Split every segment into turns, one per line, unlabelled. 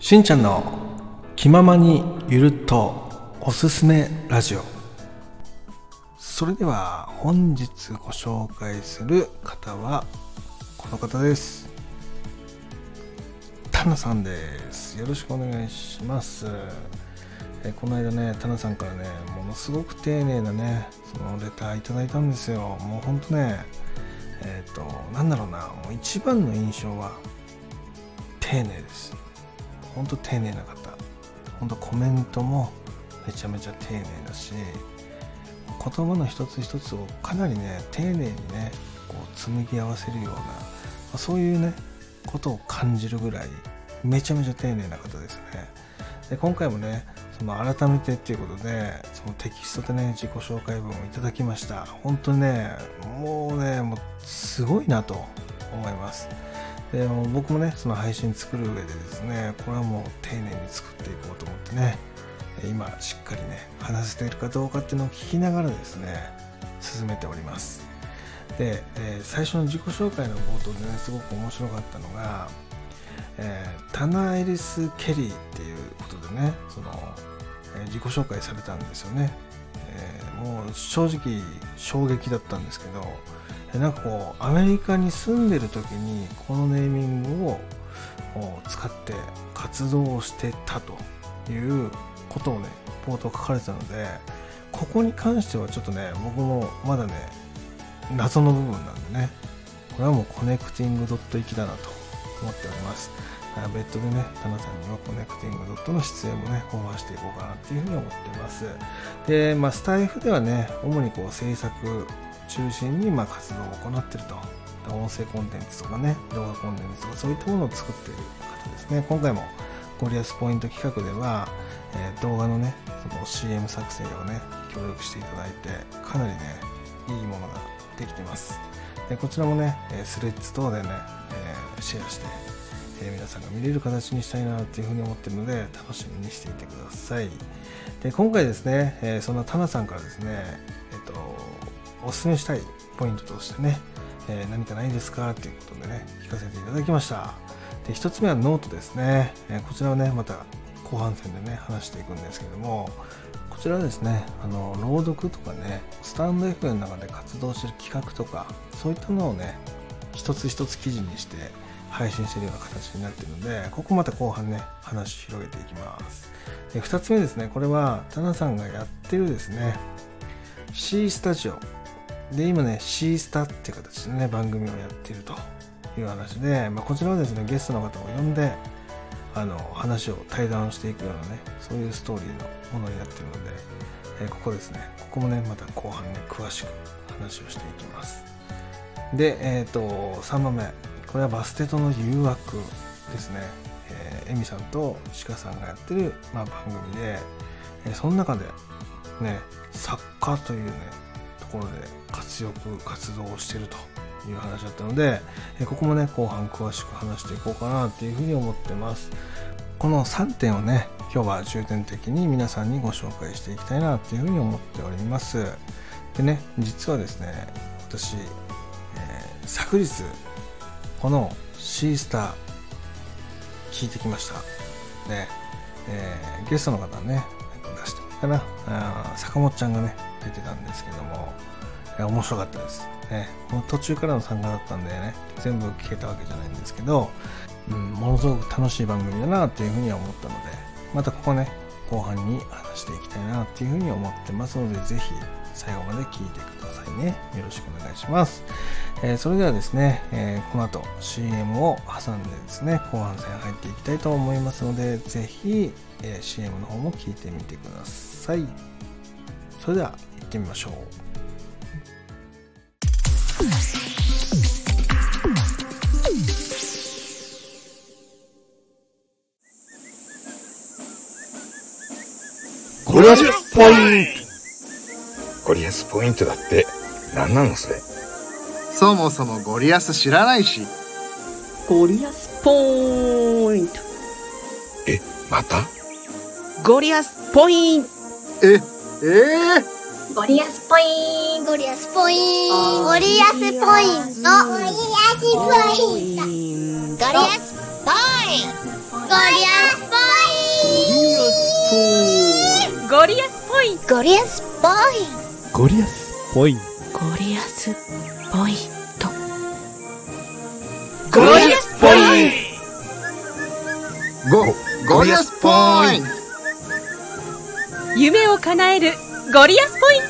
しんちゃんの気ままにゆるっとおすすめラジオ。それでは本日ご紹介する方はこの方です。タナさんです。よろしくお願いします。えこの間ねタナさんからねものすごく丁寧なねそのレターいただいたんですよ。もうほんとねえっ、ー、となんだろうなもう一番の印象は丁寧です。ほんと丁寧な方。ほんとコメントもめちゃめちゃ丁寧だし言葉の一つ一つをかなりね丁寧にねこう紡ぎ合わせるような、そういうねことを感じるぐらいめちゃめちゃ丁寧な方ですね。で今回もねその改めてっていうことでそのテキストでね自己紹介文をいただきました。本当ねもうねもうすごいなと思います。で僕もねその配信作る上でですねこれはもう丁寧に作っていこうと思ってね今しっかりね話せているかどうかっていうのを聞きながらですね進めております。で、えー、最初の自己紹介の冒頭でねすごく面白かったのが、えー、タナ・エリス・ケリーっていうことでねその、えー、自己紹介されたんですよね、えもう正直衝撃だったんですけどなんかこうアメリカに住んでる時にこのネーミングを使って活動をしてたということをね冒頭書かれてたのでここに関してはちょっとね僕もまだね謎の部分なんでねこれはもうコネクティングドット行きだなと思っております別途でね、タナさんにはコネクティングドットの出演もね、オファーしていこうかなっていうふうに思ってます。で、まあ、スタイフではね、主にこう制作中心にま活動を行ってると。音声コンテンツとかね、動画コンテンツとかそういったものを作っている方ですね。今回もゴリアスポイント企画では、えー、動画のね、その CM 作成をね、協力していただいて、かなりね、いいものができてます。でこちらもね、スレッズ等でね、えー、シェアして、えー、皆さんが見れる形にしたいなっていうふうに思ってるので、楽しみにしていてください。で、今回ですね、えそんなタナさんからですね、えっ、と、おすすめしたいポイントとしてね、えー、何かないですか？っていうことでね、聞かせていただきました。で、1つ目はノートですね。えー、こちらはね、また後半戦でね、話していくんですけども、こちらはですね、あの、朗読とかね、スタンド FM の中で活動してる企画とか、そういったのをね、一つ一つ記事にして配信してるような形になってるので、ここまた後半ね、話広げていきます。で、2つ目ですね、これは、タナさんがやってるですね、C スタジオで、今ね、C スタっていう形でね、番組をやっているという話で、まあ、こちらはですね、ゲストの方を呼んで、あの、話を対談していくようなね、そういうストーリーのものになっているので、えー、ここですね、ここもね、また後半ね、詳しく話をしていきます。で、えっ、ー、と、3番目。これはバステとの誘惑ですね。えー、エミさんとシカさんがやってる、まあ、番組で、えー、その中で、ね、作家というね、ころで活躍活動をしているという話だったので、えここもね後半詳しく話していこうかなっていうふうに思ってます。この3点をね今日は重点的に皆さんにご紹介していきたいなっていうふうに思っております。でね実はですね私、えー、昨日この C スター聞いてきました。で、えー、ゲストの方ね出してかな。あ坂本ちゃんがね出てたんですけども、いや面白かったです。ね、もう途中からの参加だったんでね、全部聞けたわけじゃないんですけど、うん、ものすごく楽しい番組だなっていうふうには思ったので、またここね、後半に話していきたいなっていうふうに思ってますので、ぜひ最後まで聞いてくださいね。よろしくお願いします。えー、それではですね、えー、この後 CM を挟んでですね、後半戦入っていきたいと思いますので、ぜひ、えー、CM の方も聞いてみてください。それでは行ってみましょう。
ゴリアスポイント。ゴリアスポイントだって何なのそれ？
そもそもゴリアス知らないし。
ゴリアスポイント。
えまた？
ゴリアスポイント。
えええ
ー、ゴリアスポインゴリアスポインゴリアスポイント。ゴリアスポインゴリアスポインゴリアスポインゴリアスポ
ゴリアスポイント。
ゴリアスポイン
ゴリアスポイント。
ゴリアスポイント。
ゴリアスポイン
ゴゴリアスポイント
夢を叶えるゴリアスポイント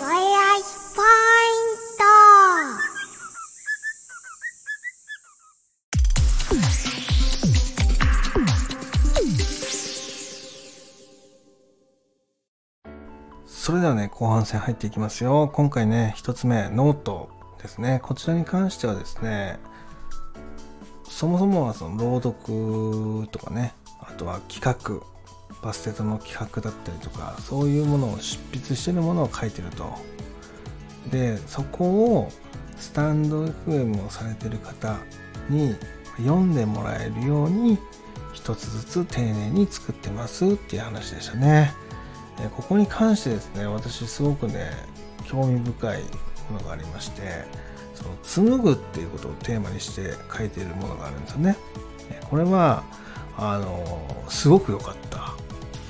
ゴリアスポイント
それではね、後半戦入っていきますよ。今回ね、一つ目、ノートですね。こちらに関してはですね、そもそもはその朗読とかね、あとは企画、バステトの企画だったりとか、そういうものを執筆してるものを書いてると。で、そこをスタンド FM をされてる方に読んでもらえるように、一つずつ丁寧に作ってますっていう話でしたね。えここに関してですね私すごくね興味深いものがありましてその紡ぐっていうことをテーマにして書いているものがあるんですよねこれはあのすごく良かった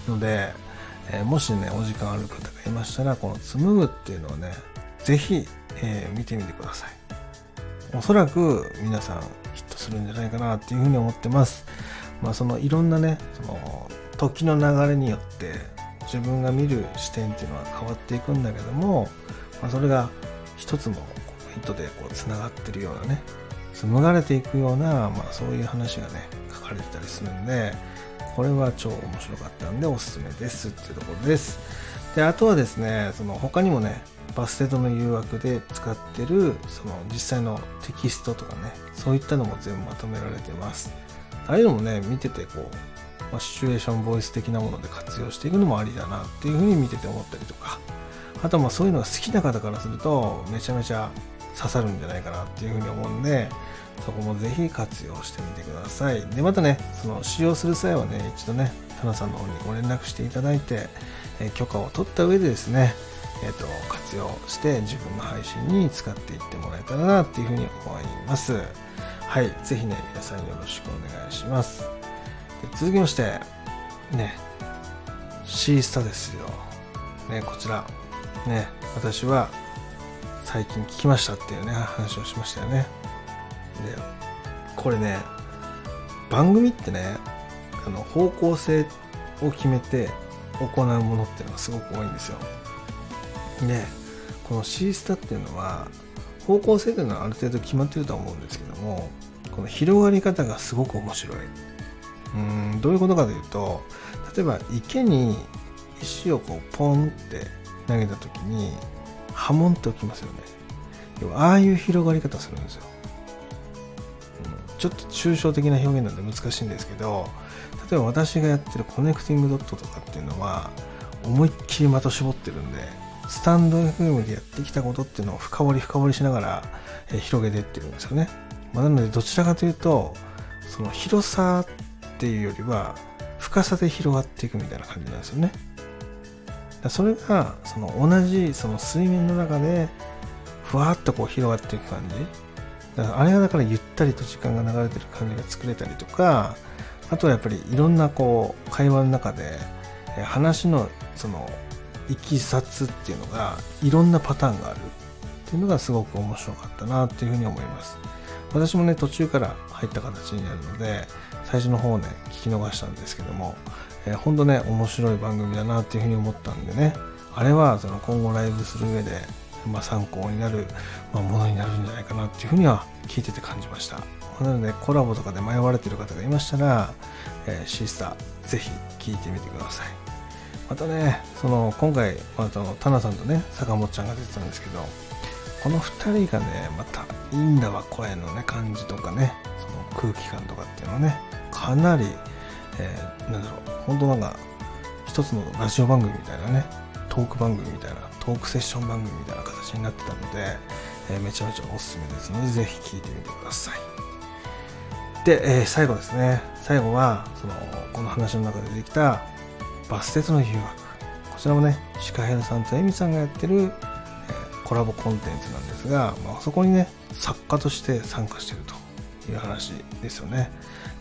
ので、えーもしねお時間ある方がいましたらこの紡ぐっていうのをねぜひ、えー見てみてください。おそらく皆さんヒットするんじゃないかなっていうふうに思ってます。まあそのいろんなねその時の流れによって自分が見る視点っていうのは変わっていくんだけども、まあ、それが一つのこう糸でこうつながってるようなね紡がれていくような、まあ、そういう話がね書かれてたりするんでこれは超面白かったんでおすすめですっていうところです。であとはですねその他にもねバステトの誘惑で使ってるその実際のテキストとかねそういったのも全部まとめられてます。ああいうのもね見ててこうまあ、シチュエーションボイス的なもので活用していくのもありだなっていうふうに見てて思ったりとか。あとはまあそういうのが好きな方からするとめちゃめちゃ刺さるんじゃないかなっていうふうに思うんでそこもぜひ活用してみてください。でまたねその使用する際はね一度ねタナさんの方にご連絡していただいて、え許可を取った上でですねえー、と活用して自分の配信に使っていってもらえたらなっていうふうに思います。はいぜひね皆さんよろしくお願いします。で続きましてねシースタですよ。ねこちら。ね私は最近聞きましたっていうね話をしましたよね。でこれね番組ってねあの方向性を決めて行うものっていうのがすごく多いんですよ。でこのシースタっていうのは方向性というのはある程度決まってるとは思うんですけどもこの広がり方がすごく面白い。うんどういうことかというと例えば池に石をこうポンって投げた時に波紋って起きますよね。要はああいう広がり方するんですよ、ちょっと抽象的な表現なんで難しいんですけど例えば私がやってるコネクティングドットとかっていうのは思いっきり的絞ってるんでスタンド FM でやってきたことっていうのを深掘り深掘りしながら、え広げてってるんですよね、まあ、なのでどちらかというとその広さっていうよりは深さで広がっていくみたいな感じなんですよね。それがその同じその水面の中でふわっとこう広がっていく感じ。だからあれがだからゆったりと時間が流れてる感じが作れたりとかあとはやっぱりいろんなこう会話の中で話のそのいきさつっていうのがいろんなパターンがあるっていうのがすごく面白かったなっていうふうに思います。私もね途中から入った形になるので最初の方をね聞き逃したんですけども、えー、ほんとね面白い番組だなっていうふうに思ったんでねあれはその今後ライブする上で、まあ、参考になる、まあ、ものになるんじゃないかなっていうふうには聞いてて感じました。なのでコラボとかで迷われてる方がいましたら、えーシースターぜひ聞いてみてください。またねその今回またあのタナさんとね坂本ちゃんが出てたんですけどこの2人がねまたいいんだわ声のね感じとかねその空気感とかっていうのはねかなり、えーなんだろう本当なんか一つのラジオ番組みたいなねトーク番組みたいなトークセッション番組みたいな形になってたので、えーめちゃめちゃおすすめですのでぜひ聞いてみてください。で、えー最後ですね。最後はそのこの話の中で出てきたバステトの誘惑こちらもねシカヘルさんとエミさんがやってる、えーコラボコンテンツなんですが、まあ、そこにね作家として参加してるという話ですよね。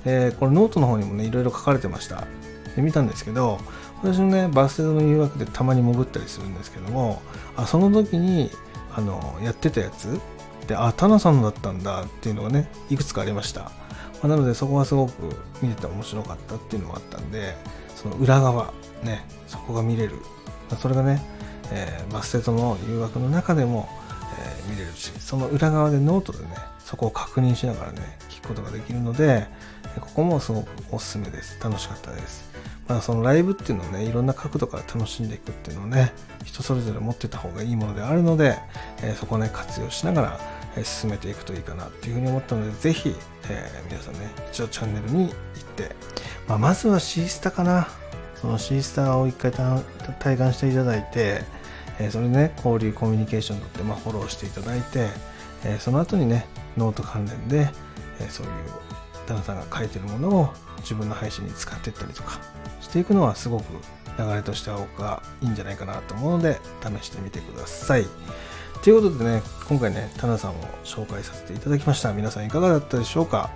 でこれノートの方にもねいろいろ書かれてました。で見たんですけど私もねバステトの誘惑でたまに潜ったりするんですけどもあその時にあのやってたやつであタナさんだったんだっていうのがねいくつかありました、まあ、なのでそこはすごく見てて面白かったっていうのもあったんでその裏側ねそこが見れる、ま、それがね、えー、バステトの誘惑の中でも、えー、見れるしその裏側でノートでねそこを確認しながらね聞くことができるのでここもすごくおすすめです。楽しかったです。まあ、そのライブっていうのをねいろんな角度から楽しんでいくっていうのをね人それぞれ持ってた方がいいものであるので、えー、そこをね活用しながら、えー、進めていくといいかなっていうふうに思ったのでぜひ、えー、皆さんね一応チャンネルに行って、まあ、まずはシースタかな。そのシースタを一回体感していただいて、えそれでね交流コミュニケーションとって、まあ、フォローしていただいて、えその後にねノート関連で、えそういう旦那さんが書いてるものを自分の配信に使っていったりとかしていくのはすごく流れとしては僕はいいんじゃないかなと思うので試してみてください。ということでね、今回ね、タナさんを紹介させていただきました。皆さんいかがだったでしょうか、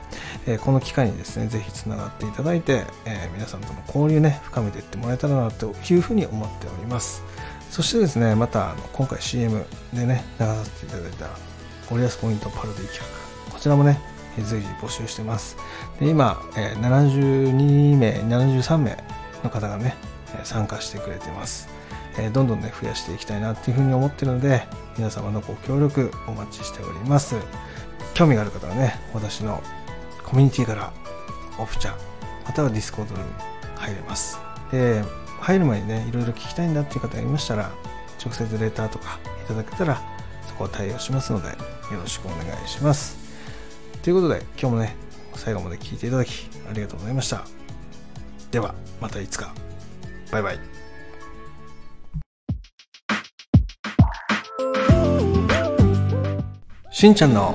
えー、この機会にですね、ぜひつながっていただいて、えー、皆さんとの交流ね、深めていってもらえたらなというふうに思っております。そしてですね、またあの今回 CM でね、流させていただいたゴリアスポイントパロディ企画、こちらもね、随時募集してます。で今、えー、72名、73名の方がね、参加してくれてます。えどんどんね、増やしていきたいなっていうふうに思ってるので、皆様のご協力お待ちしております。興味がある方はね、私のコミュニティからオフチャ、またはディスコードに入れます。で、入る前にね、いろいろ聞きたいんだっていう方がいましたら、直接レターとかいただけたら、そこは対応しますので、よろしくお願いします。ということで、今日もね、最後まで聞いていただき、ありがとうございました。では、またいつか。バイバイ。しんちゃんの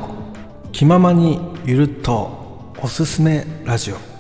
気ままにゆるっとおすすめラジオ